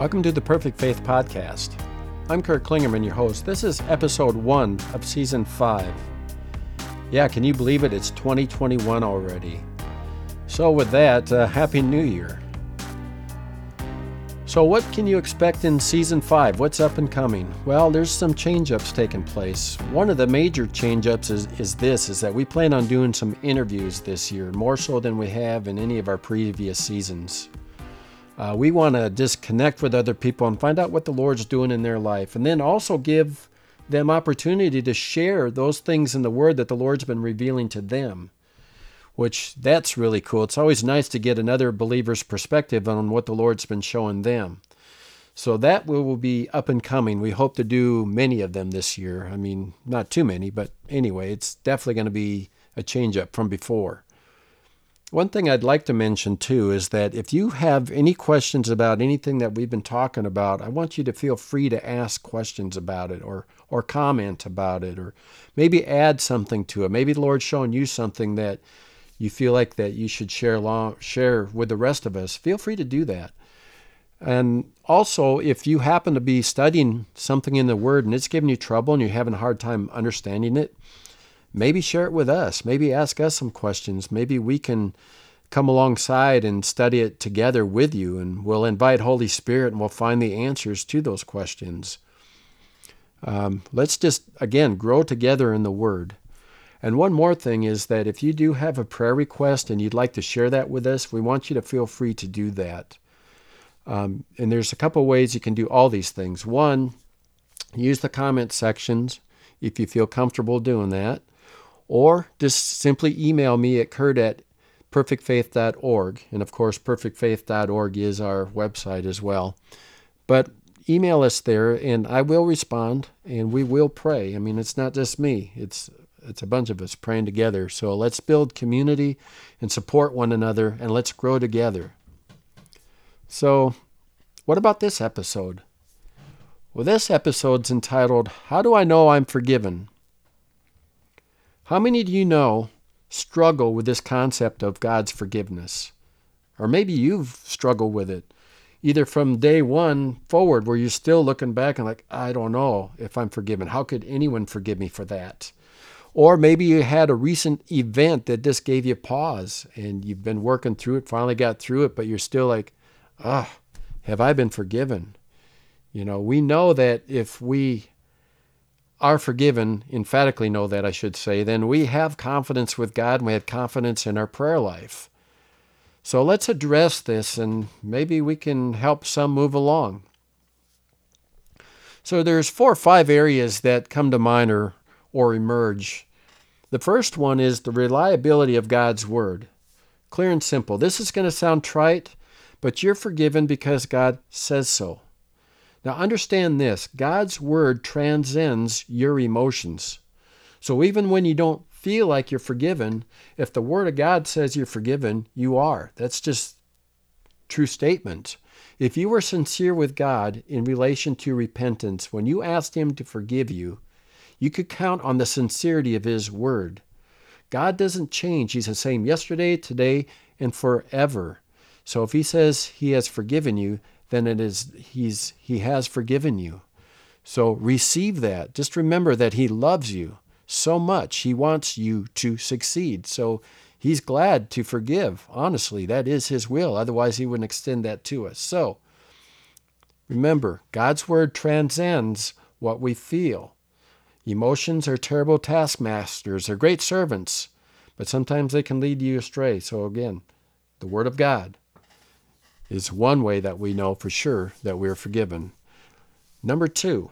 Welcome to the Perfect Faith Podcast. I'm Kurt Klingerman, your host. This is episode one of season five. Yeah, can you believe it? It's 2021 already. So, with that, uh, Happy New Year. So, what can you expect in season five? What's up and coming? Well, there's some change ups taking place. One of the major change ups is, is this is that we plan on doing some interviews this year, more so than we have in any of our previous seasons. Uh, we want to just connect with other people and find out what the Lord's doing in their life, and then also give them opportunity to share those things in the Word that the Lord's been revealing to them. Which that's really cool. It's always nice to get another believer's perspective on what the Lord's been showing them. So that will be up and coming. We hope to do many of them this year. I mean, not too many, but anyway, it's definitely going to be a change up from before. One thing I'd like to mention too is that if you have any questions about anything that we've been talking about, I want you to feel free to ask questions about it or or comment about it or maybe add something to it. Maybe the Lord's showing you something that you feel like that you should share along, share with the rest of us. Feel free to do that. And also, if you happen to be studying something in the Word and it's giving you trouble and you're having a hard time understanding it, maybe share it with us. Maybe ask us some questions. Maybe we can come alongside and study it together with you, and we'll invite Holy Spirit and we'll find the answers to those questions. Um, let's just, again, grow together in the Word. And one more thing is that if you do have a prayer request and you'd like to share that with us, we want you to feel free to do that. Um, and there's a couple ways you can do all these things. One, use the comment sections if you feel comfortable doing that or just simply email me at kurt at perfectfaith.org. And of course, perfectfaith.org is our website as well. But email us there and I will respond and we will pray. I mean, it's not just me. It's it's a bunch of us praying together. So let's build community and support one another and let's grow together. So, what about this episode? Well, this episode's entitled How Do I Know I'm Forgiven? How many do you know struggle with this concept of God's forgiveness? Or maybe you've struggled with it either from day one forward, where you're still looking back and like, I don't know if I'm forgiven. How could anyone forgive me for that? Or maybe you had a recent event that just gave you pause and you've been working through it, finally got through it, but you're still like, ah, have I been forgiven? You know, we know that if we are forgiven, emphatically know that, I should say, then we have confidence with God and we have confidence in our prayer life. So let's address this and maybe we can help some move along. So there's four or five areas that come to mind or, or emerge. The first one is the reliability of God's word. Clear and simple. This is going to sound trite, but you're forgiven because God says so. Now, understand this God's word transcends your emotions. So, even when you don't feel like you're forgiven, if the word of God says you're forgiven, you are. That's just true statement. If you were sincere with God in relation to repentance, when you asked Him to forgive you, you could count on the sincerity of His word. God doesn't change. He's the same yesterday, today, and forever. So if He says He has forgiven you, then it is he's he has forgiven you. So receive that. Just remember that he loves you so much. He wants you to succeed. So he's glad to forgive. Honestly, that is his will. Otherwise, he wouldn't extend that to us. So remember, God's word transcends what we feel. Emotions are terrible taskmasters, they're great servants, but sometimes they can lead you astray. So again, the word of God is one way that we know for sure that we're forgiven. Number two,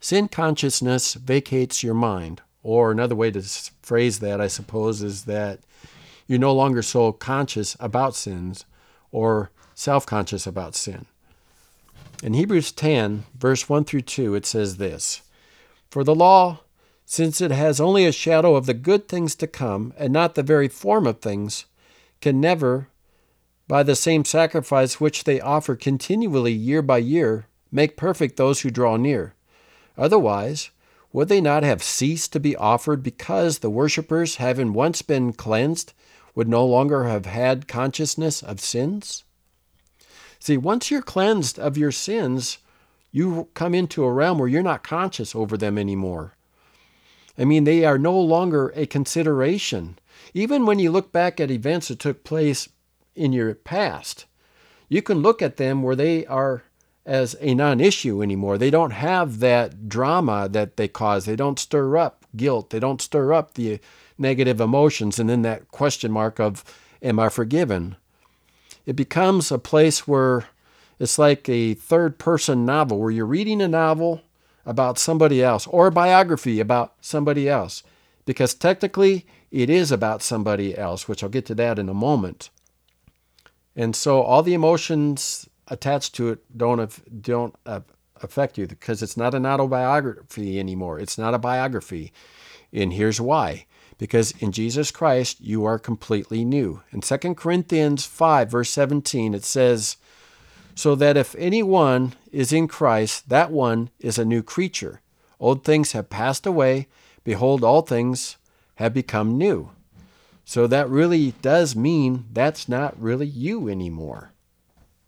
sin consciousness vacates your mind. Or another way to phrase that, I suppose, is that you're no longer so conscious about sins or self conscious about sin. In Hebrews 10, verse 1 through 2, it says this For the law, since it has only a shadow of the good things to come and not the very form of things, can never by the same sacrifice which they offer continually year by year, make perfect those who draw near. Otherwise, would they not have ceased to be offered because the worshippers, having once been cleansed, would no longer have had consciousness of sins? See, once you're cleansed of your sins, you come into a realm where you're not conscious over them anymore. I mean, they are no longer a consideration. Even when you look back at events that took place in your past, you can look at them where they are as a non issue anymore. They don't have that drama that they cause. They don't stir up guilt. They don't stir up the negative emotions and then that question mark of, Am I forgiven? It becomes a place where it's like a third person novel where you're reading a novel about somebody else or a biography about somebody else. Because technically, it is about somebody else, which I'll get to that in a moment. And so all the emotions attached to it don't don't affect you because it's not an autobiography anymore. It's not a biography. And here's why. Because in Jesus Christ you are completely new. In 2 Corinthians 5 verse 17 it says so that if anyone is in Christ, that one is a new creature. Old things have passed away. Behold, all things have become new. So that really does mean that's not really you anymore.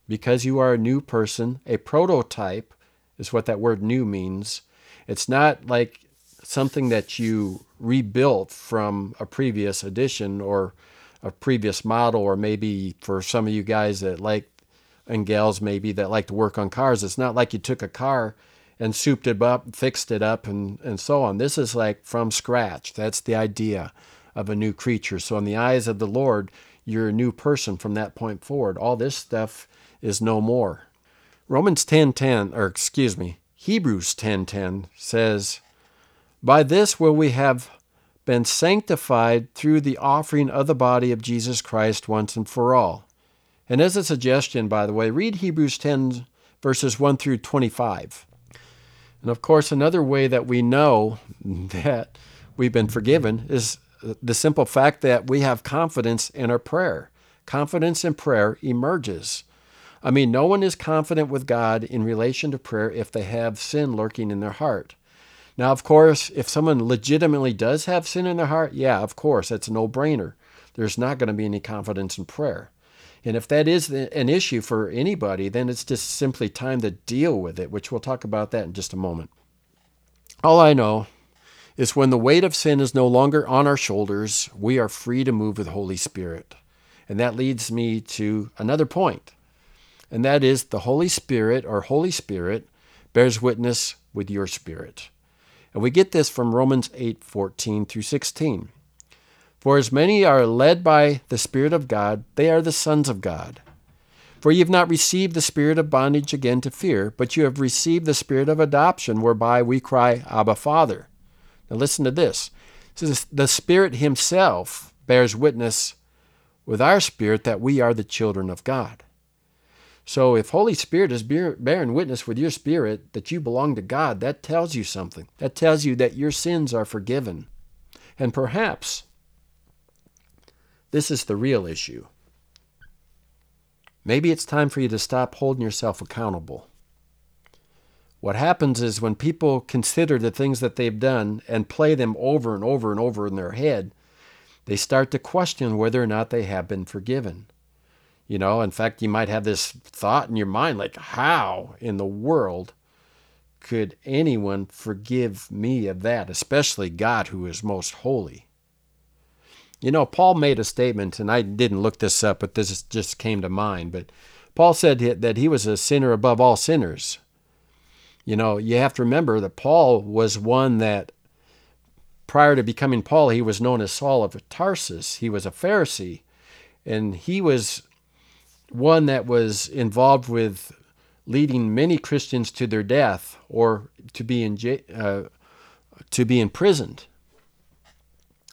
Because you are a new person, a prototype is what that word new means. It's not like something that you rebuilt from a previous edition or a previous model, or maybe for some of you guys that like and gals maybe that like to work on cars. It's not like you took a car and souped it up, fixed it up, and, and so on. This is like from scratch. That's the idea of a new creature. So, in the eyes of the Lord, you're a new person from that point forward. All this stuff is no more. Romans 10:10 or excuse me, Hebrews 10:10 says, "By this will we have been sanctified through the offering of the body of Jesus Christ once and for all." And as a suggestion, by the way, read Hebrews 10, verses 1 through 25. And of course, another way that we know that we've been forgiven is the simple fact that we have confidence in our prayer. Confidence in prayer emerges. I mean, no one is confident with God in relation to prayer if they have sin lurking in their heart. Now, of course, if someone legitimately does have sin in their heart, yeah, of course, that's a no brainer. There's not going to be any confidence in prayer. And if that is an issue for anybody, then it's just simply time to deal with it, which we'll talk about that in just a moment. All I know is when the weight of sin is no longer on our shoulders, we are free to move with the Holy Spirit. And that leads me to another point, and that is the Holy Spirit or Holy Spirit bears witness with your spirit. And we get this from Romans 8 14 through 16. For as many are led by the Spirit of God, they are the sons of God. For ye have not received the spirit of bondage again to fear, but you have received the spirit of adoption, whereby we cry, Abba, Father. Now listen to this. It says, the Spirit Himself bears witness with our spirit that we are the children of God. So if Holy Spirit is bearing witness with your spirit that you belong to God, that tells you something. That tells you that your sins are forgiven. And perhaps this is the real issue. Maybe it's time for you to stop holding yourself accountable. What happens is when people consider the things that they've done and play them over and over and over in their head, they start to question whether or not they have been forgiven. You know, in fact, you might have this thought in your mind like, how in the world could anyone forgive me of that, especially God who is most holy? You know, Paul made a statement, and I didn't look this up, but this just came to mind. But Paul said that he was a sinner above all sinners. You know, you have to remember that Paul was one that, prior to becoming Paul, he was known as Saul of Tarsus. He was a Pharisee, and he was one that was involved with leading many Christians to their death or to be in uh, to be imprisoned.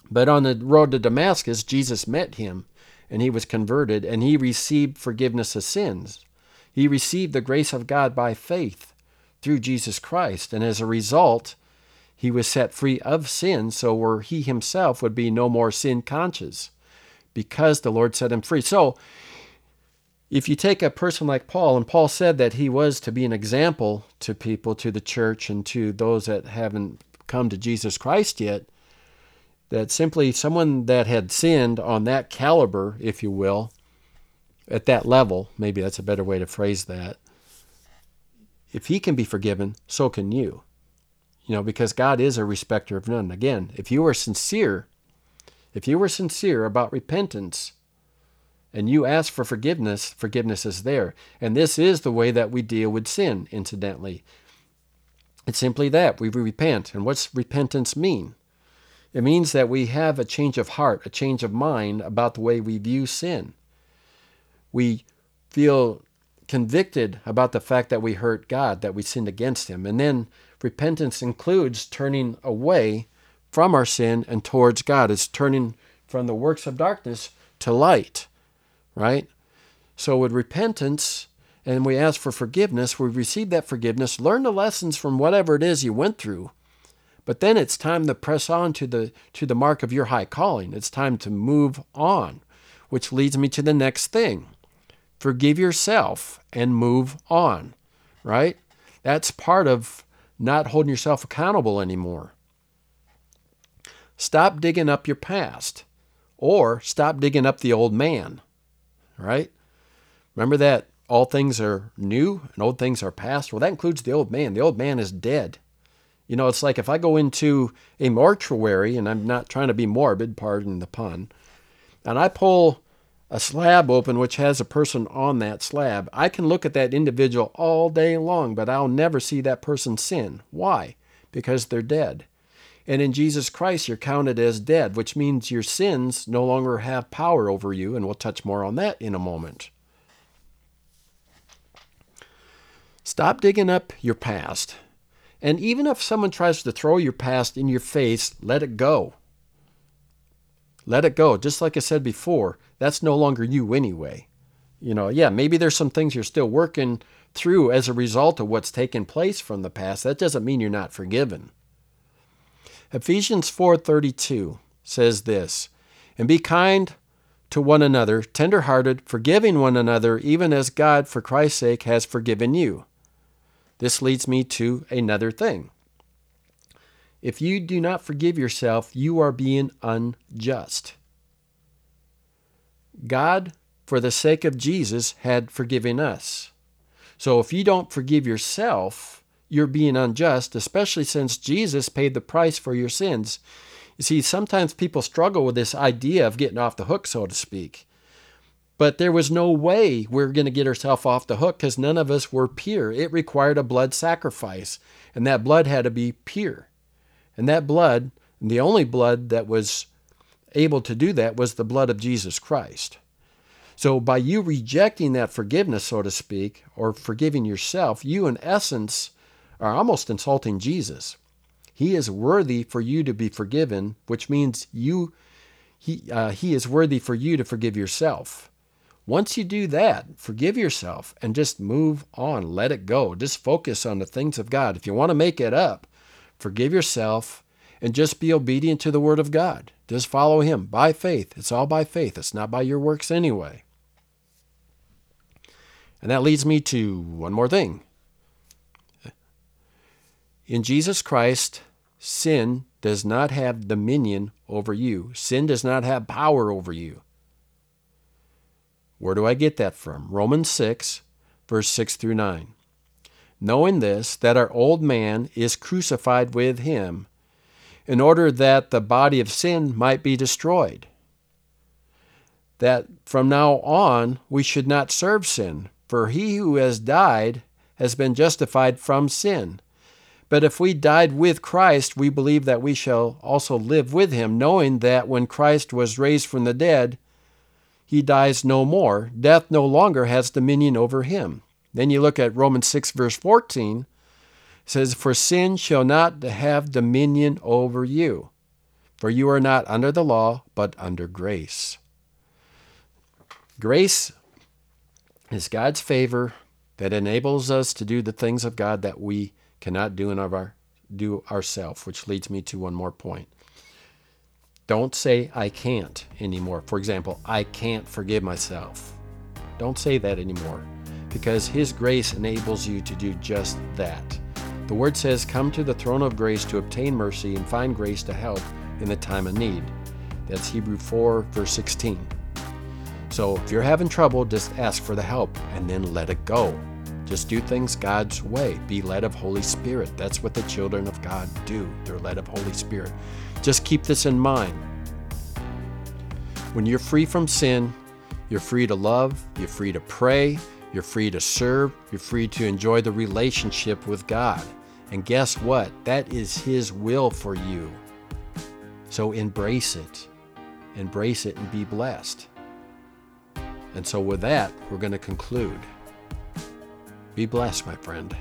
But on the road to Damascus, Jesus met him and he was converted and he received forgiveness of sins. He received the grace of God by faith through Jesus Christ. And as a result, he was set free of sin, so where he himself would be no more sin conscious because the Lord set him free. So, if you take a person like Paul, and Paul said that he was to be an example to people, to the church, and to those that haven't come to Jesus Christ yet, that simply someone that had sinned on that caliber, if you will, at that level, maybe that's a better way to phrase that. If he can be forgiven, so can you. You know, because God is a respecter of none. Again, if you were sincere, if you were sincere about repentance and you ask for forgiveness, forgiveness is there. And this is the way that we deal with sin, incidentally. It's simply that we repent. And what's repentance mean? It means that we have a change of heart, a change of mind about the way we view sin. We feel convicted about the fact that we hurt God, that we sinned against Him. And then repentance includes turning away from our sin and towards God. It's turning from the works of darkness to light, right? So with repentance, and we ask for forgiveness, we receive that forgiveness, learn the lessons from whatever it is you went through. But then it's time to press on to the to the mark of your high calling. It's time to move on, which leads me to the next thing. Forgive yourself and move on, right? That's part of not holding yourself accountable anymore. Stop digging up your past or stop digging up the old man, right? Remember that all things are new and old things are past? Well, that includes the old man. The old man is dead. You know, it's like if I go into a mortuary, and I'm not trying to be morbid, pardon the pun, and I pull a slab open which has a person on that slab, I can look at that individual all day long, but I'll never see that person sin. Why? Because they're dead. And in Jesus Christ, you're counted as dead, which means your sins no longer have power over you, and we'll touch more on that in a moment. Stop digging up your past. And even if someone tries to throw your past in your face, let it go. Let it go. Just like I said before, that's no longer you anyway. You know, yeah, maybe there's some things you're still working through as a result of what's taken place from the past. That doesn't mean you're not forgiven. Ephesians 4:32 says this, "And be kind to one another, tender-hearted, forgiving one another, even as God for Christ's sake has forgiven you." This leads me to another thing. If you do not forgive yourself, you are being unjust. God, for the sake of Jesus, had forgiven us. So if you don't forgive yourself, you're being unjust, especially since Jesus paid the price for your sins. You see, sometimes people struggle with this idea of getting off the hook, so to speak. But there was no way we are going to get ourselves off the hook because none of us were pure. It required a blood sacrifice, and that blood had to be pure. And that blood, the only blood that was able to do that, was the blood of Jesus Christ. So by you rejecting that forgiveness, so to speak, or forgiving yourself, you in essence are almost insulting Jesus. He is worthy for you to be forgiven, which means you he, uh, he is worthy for you to forgive yourself. Once you do that, forgive yourself and just move on. Let it go. Just focus on the things of God. If you want to make it up, forgive yourself and just be obedient to the Word of God. Just follow Him by faith. It's all by faith, it's not by your works anyway. And that leads me to one more thing. In Jesus Christ, sin does not have dominion over you, sin does not have power over you. Where do I get that from? Romans 6, verse 6 through 9. Knowing this, that our old man is crucified with him, in order that the body of sin might be destroyed. That from now on we should not serve sin, for he who has died has been justified from sin. But if we died with Christ, we believe that we shall also live with him, knowing that when Christ was raised from the dead, he dies no more. Death no longer has dominion over him. Then you look at Romans 6, verse 14. It says, For sin shall not have dominion over you, for you are not under the law, but under grace. Grace is God's favor that enables us to do the things of God that we cannot do in our do ourselves, which leads me to one more point. Don't say I can't anymore. For example, I can't forgive myself. Don't say that anymore because His grace enables you to do just that. The Word says, Come to the throne of grace to obtain mercy and find grace to help in the time of need. That's Hebrew 4, verse 16. So if you're having trouble, just ask for the help and then let it go. Just do things God's way. Be led of Holy Spirit. That's what the children of God do. They're led of Holy Spirit. Just keep this in mind. When you're free from sin, you're free to love, you're free to pray, you're free to serve, you're free to enjoy the relationship with God. And guess what? That is His will for you. So embrace it. Embrace it and be blessed. And so, with that, we're going to conclude. Be blessed, my friend.